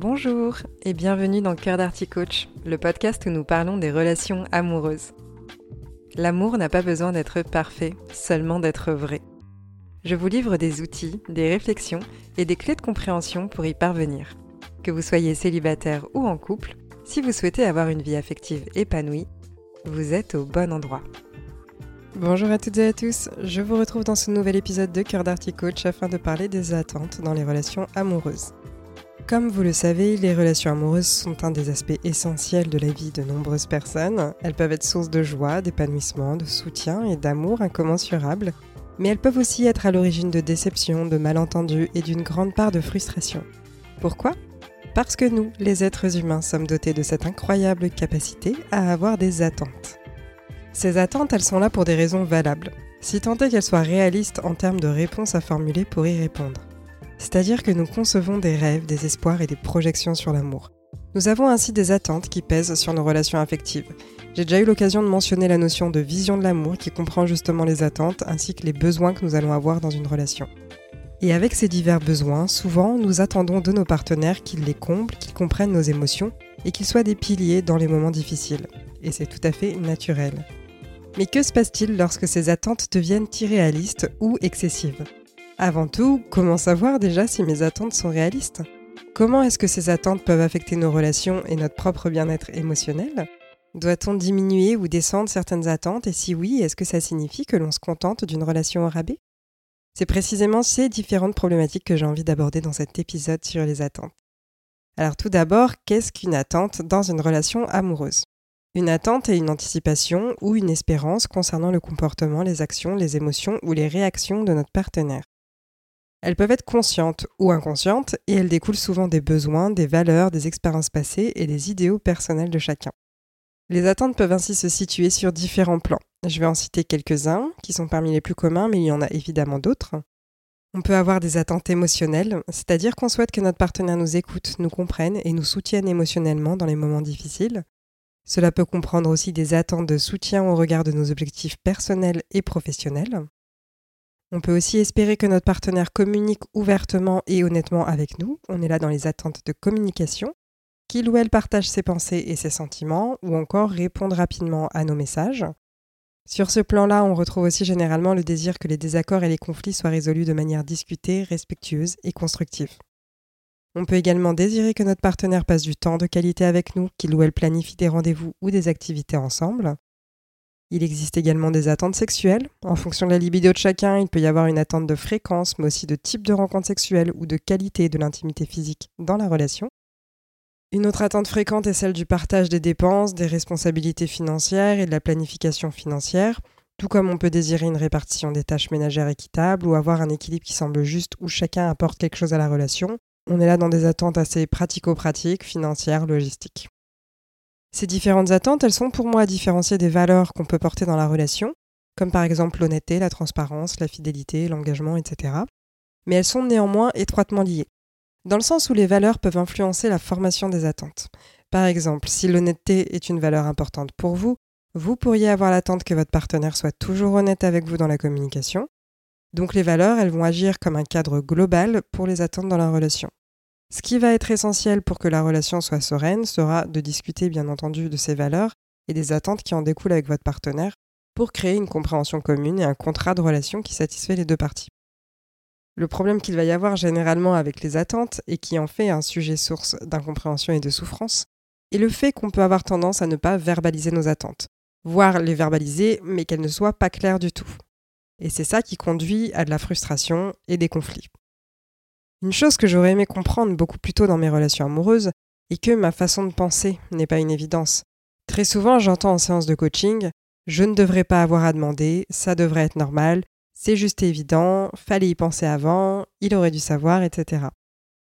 Bonjour et bienvenue dans Cœur d'Arty Coach, le podcast où nous parlons des relations amoureuses. L'amour n'a pas besoin d'être parfait, seulement d'être vrai. Je vous livre des outils, des réflexions et des clés de compréhension pour y parvenir. Que vous soyez célibataire ou en couple, si vous souhaitez avoir une vie affective épanouie, vous êtes au bon endroit. Bonjour à toutes et à tous, je vous retrouve dans ce nouvel épisode de Cœur d'Arty Coach afin de parler des attentes dans les relations amoureuses. Comme vous le savez, les relations amoureuses sont un des aspects essentiels de la vie de nombreuses personnes. Elles peuvent être source de joie, d'épanouissement, de soutien et d'amour incommensurable, mais elles peuvent aussi être à l'origine de déceptions, de malentendus et d'une grande part de frustration. Pourquoi? Parce que nous, les êtres humains, sommes dotés de cette incroyable capacité à avoir des attentes. Ces attentes, elles sont là pour des raisons valables, si tant est qu'elles soient réalistes en termes de réponses à formuler pour y répondre. C'est-à-dire que nous concevons des rêves, des espoirs et des projections sur l'amour. Nous avons ainsi des attentes qui pèsent sur nos relations affectives. J'ai déjà eu l'occasion de mentionner la notion de vision de l'amour qui comprend justement les attentes ainsi que les besoins que nous allons avoir dans une relation. Et avec ces divers besoins, souvent nous attendons de nos partenaires qu'ils les comblent, qu'ils comprennent nos émotions et qu'ils soient des piliers dans les moments difficiles. Et c'est tout à fait naturel. Mais que se passe-t-il lorsque ces attentes deviennent irréalistes ou excessives? Avant tout, comment savoir déjà si mes attentes sont réalistes? Comment est-ce que ces attentes peuvent affecter nos relations et notre propre bien-être émotionnel? Doit-on diminuer ou descendre certaines attentes? Et si oui, est-ce que ça signifie que l'on se contente d'une relation au rabais? C'est précisément ces différentes problématiques que j'ai envie d'aborder dans cet épisode sur les attentes. Alors tout d'abord, qu'est-ce qu'une attente dans une relation amoureuse? Une attente est une anticipation ou une espérance concernant le comportement, les actions, les émotions ou les réactions de notre partenaire. Elles peuvent être conscientes ou inconscientes et elles découlent souvent des besoins, des valeurs, des expériences passées et des idéaux personnels de chacun. Les attentes peuvent ainsi se situer sur différents plans. Je vais en citer quelques-uns qui sont parmi les plus communs, mais il y en a évidemment d'autres. On peut avoir des attentes émotionnelles, c'est-à-dire qu'on souhaite que notre partenaire nous écoute, nous comprenne et nous soutienne émotionnellement dans les moments difficiles. Cela peut comprendre aussi des attentes de soutien au regard de nos objectifs personnels et professionnels. On peut aussi espérer que notre partenaire communique ouvertement et honnêtement avec nous. On est là dans les attentes de communication. Qu'il ou elle partage ses pensées et ses sentiments, ou encore réponde rapidement à nos messages. Sur ce plan-là, on retrouve aussi généralement le désir que les désaccords et les conflits soient résolus de manière discutée, respectueuse et constructive. On peut également désirer que notre partenaire passe du temps de qualité avec nous, qu'il ou elle planifie des rendez-vous ou des activités ensemble. Il existe également des attentes sexuelles. En fonction de la libido de chacun, il peut y avoir une attente de fréquence, mais aussi de type de rencontre sexuelle ou de qualité de l'intimité physique dans la relation. Une autre attente fréquente est celle du partage des dépenses, des responsabilités financières et de la planification financière, tout comme on peut désirer une répartition des tâches ménagères équitable ou avoir un équilibre qui semble juste où chacun apporte quelque chose à la relation. On est là dans des attentes assez pratico-pratiques, financières, logistiques. Ces différentes attentes, elles sont pour moi à différencier des valeurs qu'on peut porter dans la relation, comme par exemple l'honnêteté, la transparence, la fidélité, l'engagement, etc. Mais elles sont néanmoins étroitement liées, dans le sens où les valeurs peuvent influencer la formation des attentes. Par exemple, si l'honnêteté est une valeur importante pour vous, vous pourriez avoir l'attente que votre partenaire soit toujours honnête avec vous dans la communication. Donc les valeurs, elles vont agir comme un cadre global pour les attentes dans la relation. Ce qui va être essentiel pour que la relation soit sereine sera de discuter bien entendu de ces valeurs et des attentes qui en découlent avec votre partenaire pour créer une compréhension commune et un contrat de relation qui satisfait les deux parties. Le problème qu'il va y avoir généralement avec les attentes et qui en fait un sujet source d'incompréhension et de souffrance est le fait qu'on peut avoir tendance à ne pas verbaliser nos attentes, voire les verbaliser mais qu'elles ne soient pas claires du tout. Et c'est ça qui conduit à de la frustration et des conflits. Une chose que j'aurais aimé comprendre beaucoup plus tôt dans mes relations amoureuses est que ma façon de penser n'est pas une évidence. Très souvent, j'entends en séance de coaching Je ne devrais pas avoir à demander, ça devrait être normal, c'est juste évident, fallait y penser avant, il aurait dû savoir, etc.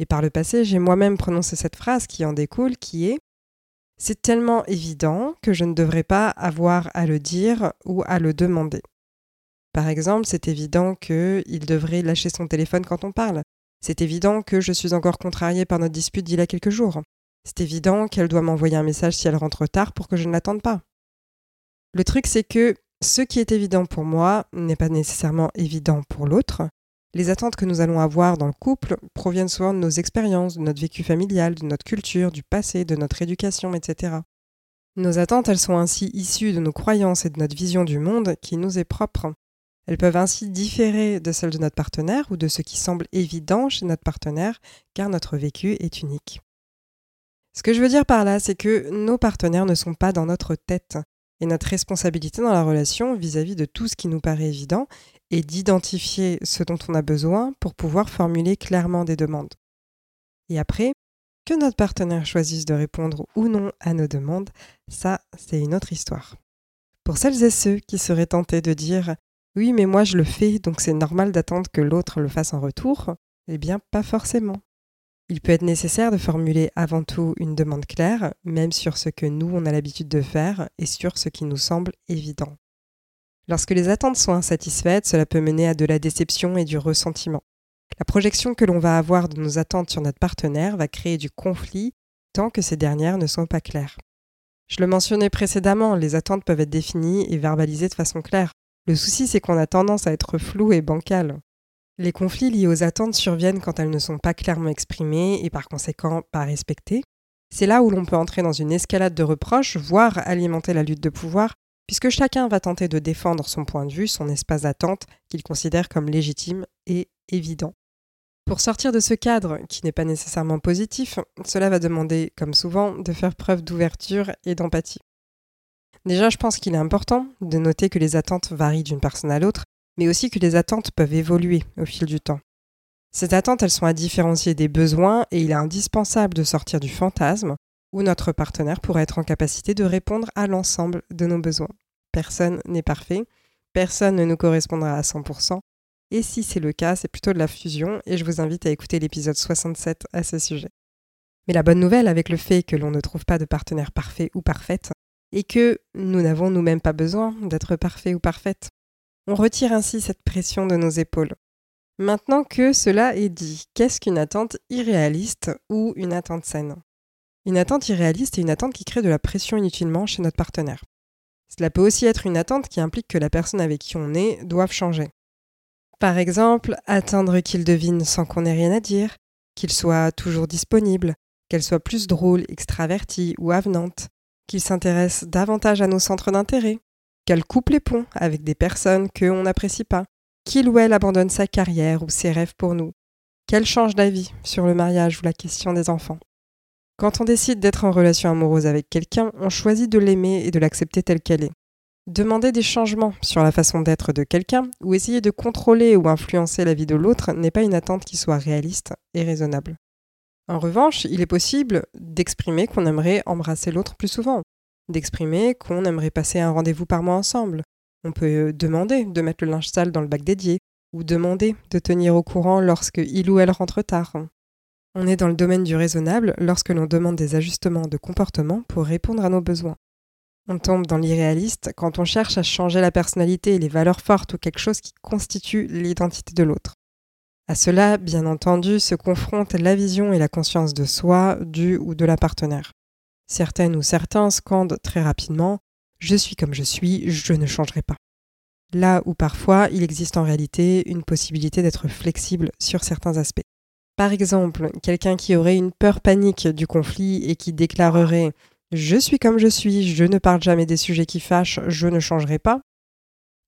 Et par le passé, j'ai moi-même prononcé cette phrase qui en découle, qui est C'est tellement évident que je ne devrais pas avoir à le dire ou à le demander. Par exemple, c'est évident qu'il devrait lâcher son téléphone quand on parle. C'est évident que je suis encore contrariée par notre dispute d'il y a quelques jours. C'est évident qu'elle doit m'envoyer un message si elle rentre tard pour que je ne l'attende pas. Le truc, c'est que ce qui est évident pour moi n'est pas nécessairement évident pour l'autre, Les attentes que nous allons avoir dans le couple proviennent souvent de nos expériences, de notre vécu familial, de notre culture, du passé, de notre éducation, etc. Nos attentes, elles sont ainsi issues de nos croyances et de notre vision du monde qui nous est propre. Elles peuvent ainsi différer de celles de notre partenaire ou de ce qui semble évident chez notre partenaire, car notre vécu est unique. Ce que je veux dire par là, c'est que nos partenaires ne sont pas dans notre tête, et notre responsabilité dans la relation vis-à-vis de tout ce qui nous paraît évident est d'identifier ce dont on a besoin pour pouvoir formuler clairement des demandes. Et après, que notre partenaire choisisse de répondre ou non à nos demandes, ça, c'est une autre histoire. Pour celles et ceux qui seraient tentés de dire oui, mais moi je le fais, donc c'est normal d'attendre que l'autre le fasse en retour, eh bien, pas forcément. Il peut être nécessaire de formuler avant tout une demande claire, même sur ce que nous on a l'habitude de faire et sur ce qui nous semble évident. Lorsque les attentes sont insatisfaites, cela peut mener à de la déception et du ressentiment. La projection que l'on va avoir de nos attentes sur notre partenaire va créer du conflit tant que ces dernières ne sont pas claires. Je le mentionnais précédemment, les attentes peuvent être définies et verbalisées de façon claire. Le souci, c'est qu'on a tendance à être flou et bancal. Les conflits liés aux attentes surviennent quand elles ne sont pas clairement exprimées et par conséquent pas respectées. C'est là où l'on peut entrer dans une escalade de reproches, voire alimenter la lutte de pouvoir, puisque chacun va tenter de défendre son point de vue, son espace d'attente, qu'il considère comme légitime et évident. Pour sortir de ce cadre, qui n'est pas nécessairement positif, cela va demander, comme souvent, de faire preuve d'ouverture et d'empathie. Déjà, je pense qu'il est important de noter que les attentes varient d'une personne à l'autre mais aussi que les attentes peuvent évoluer au fil du temps. Ces attentes, elles sont à différencier des besoins et il est indispensable de sortir du fantasme où notre partenaire pourrait être en capacité de répondre à l'ensemble de nos besoins. Personne n'est parfait, personne ne nous correspondra à 100%, et si c'est le cas, c'est plutôt de la fusion, et je vous invite à écouter l'épisode 67 à ce sujet. Mais la bonne nouvelle avec le fait que l'on ne trouve pas de partenaire parfait ou parfaite, est que nous n'avons nous-mêmes pas besoin d'être parfait ou parfaite. On retire ainsi cette pression de nos épaules. Maintenant que cela est dit, qu'est-ce qu'une attente irréaliste ou une attente saine? Une attente irréaliste est une attente qui crée de la pression inutilement chez notre partenaire. Cela peut aussi être une attente qui implique que la personne avec qui on est doive changer. Par exemple, attendre qu'il devine sans qu'on ait rien à dire, qu'il soit toujours disponible, qu'elle soit plus drôle, extravertie ou avenante, qu'il s'intéresse davantage à nos centres d'intérêt, qu'elle coupe les ponts avec des personnes qu'on n'apprécie pas, qu'il ou elle abandonne sa carrière ou ses rêves pour nous, qu'elle change d'avis sur le mariage ou la question des enfants. Quand on décide d'être en relation amoureuse avec quelqu'un, on choisit de l'aimer et de l'accepter tel qu'elle est. Demander des changements sur la façon d'être de quelqu'un ou essayer de contrôler ou influencer la vie de l'autre n'est pas une attente qui soit réaliste et raisonnable. En revanche, il est possible d'exprimer qu'on aimerait embrasser l'autre plus souvent, d'exprimer qu'on aimerait passer un rendez-vous par mois ensemble. On peut demander de mettre le linge sale dans le bac dédié, ou demander de tenir au courant lorsque il ou elle rentre tard. On est dans le domaine du raisonnable lorsque l'on demande des ajustements de comportement pour répondre à nos besoins. On tombe dans l'irréaliste quand on cherche à changer la personnalité et les valeurs fortes ou quelque chose qui constitue l'identité de l'autre. À cela, bien entendu, se confrontent la vision et la conscience de soi, du ou de la partenaire. Certaines ou certains scandent très rapidement ⁇ Je suis comme je suis, je ne changerai pas ⁇ Là où parfois il existe en réalité une possibilité d'être flexible sur certains aspects. Par exemple, quelqu'un qui aurait une peur panique du conflit et qui déclarerait ⁇ Je suis comme je suis, je ne parle jamais des sujets qui fâchent, je ne changerai pas ⁇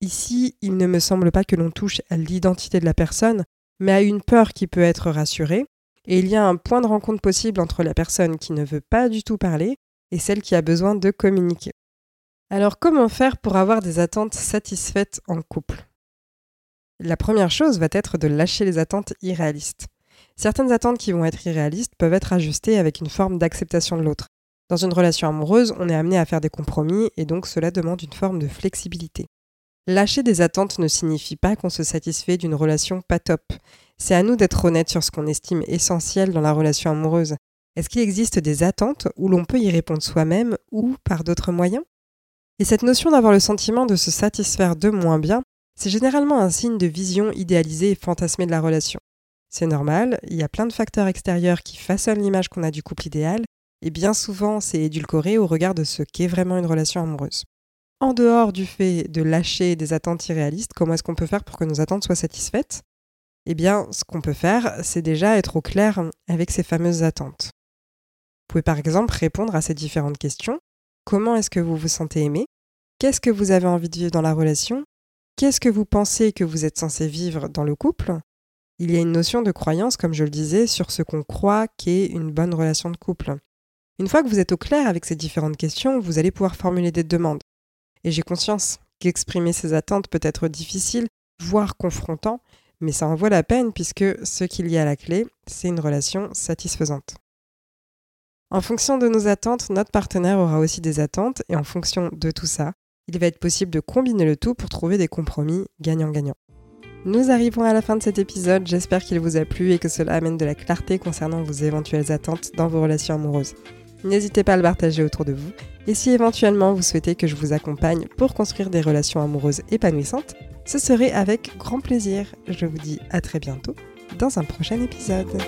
Ici, il ne me semble pas que l'on touche à l'identité de la personne, mais à une peur qui peut être rassurée, et il y a un point de rencontre possible entre la personne qui ne veut pas du tout parler et celle qui a besoin de communiquer. Alors comment faire pour avoir des attentes satisfaites en couple? La première chose va être de lâcher les attentes irréalistes. Certaines attentes qui vont être irréalistes peuvent être ajustées avec une forme d'acceptation de l'autre. Dans une relation amoureuse, on est amené à faire des compromis et donc cela demande une forme de flexibilité. Lâcher des attentes ne signifie pas qu'on se satisfait d'une relation pas top. C'est à nous d'être honnêtes sur ce qu'on estime essentiel dans la relation amoureuse. Est-ce qu'il existe des attentes où l'on peut y répondre soi-même ou par d'autres moyens? Et cette notion d'avoir le sentiment de se satisfaire de moins bien, c'est généralement un signe de vision idéalisée et fantasmée de la relation. C'est normal, il y a plein de facteurs extérieurs qui façonnent l'image qu'on a du couple idéal, et bien souvent c'est édulcoré au regard de ce qu'est vraiment une relation amoureuse. En dehors du fait de lâcher des attentes irréalistes, comment est-ce qu'on peut faire pour que nos attentes soient satisfaites? Eh bien, ce qu'on peut faire, c'est déjà être au clair avec ces fameuses attentes. Vous pouvez par exemple répondre à ces différentes questions. Comment est-ce que vous vous sentez aimé? Qu'est-ce que vous avez envie de vivre dans la relation? Qu'est-ce que vous pensez que vous êtes censé vivre dans le couple? Il y a une notion de croyance, comme je le disais, sur ce qu'on croit qu'est une bonne relation de couple. Une fois que vous êtes au clair avec ces différentes questions, vous allez pouvoir formuler des demandes. Et j'ai conscience qu'exprimer ces attentes peut être difficile, voire confrontant, mais ça en vaut la peine puisque ce qu'il y a à la clé, c'est une relation satisfaisante. En fonction de nos attentes, notre partenaire aura aussi des attentes et en fonction de tout ça, il va être possible de combiner le tout pour trouver des compromis gagnant-gagnant. Nous arrivons à la fin de cet épisode, j'espère qu'il vous a plu et que cela amène de la clarté concernant vos éventuelles attentes dans vos relations amoureuses. N'hésitez pas à le partager autour de vous. Et si éventuellement vous souhaitez que je vous accompagne pour construire des relations amoureuses épanouissantes, ce serait avec grand plaisir. Je vous dis à très bientôt dans un prochain épisode.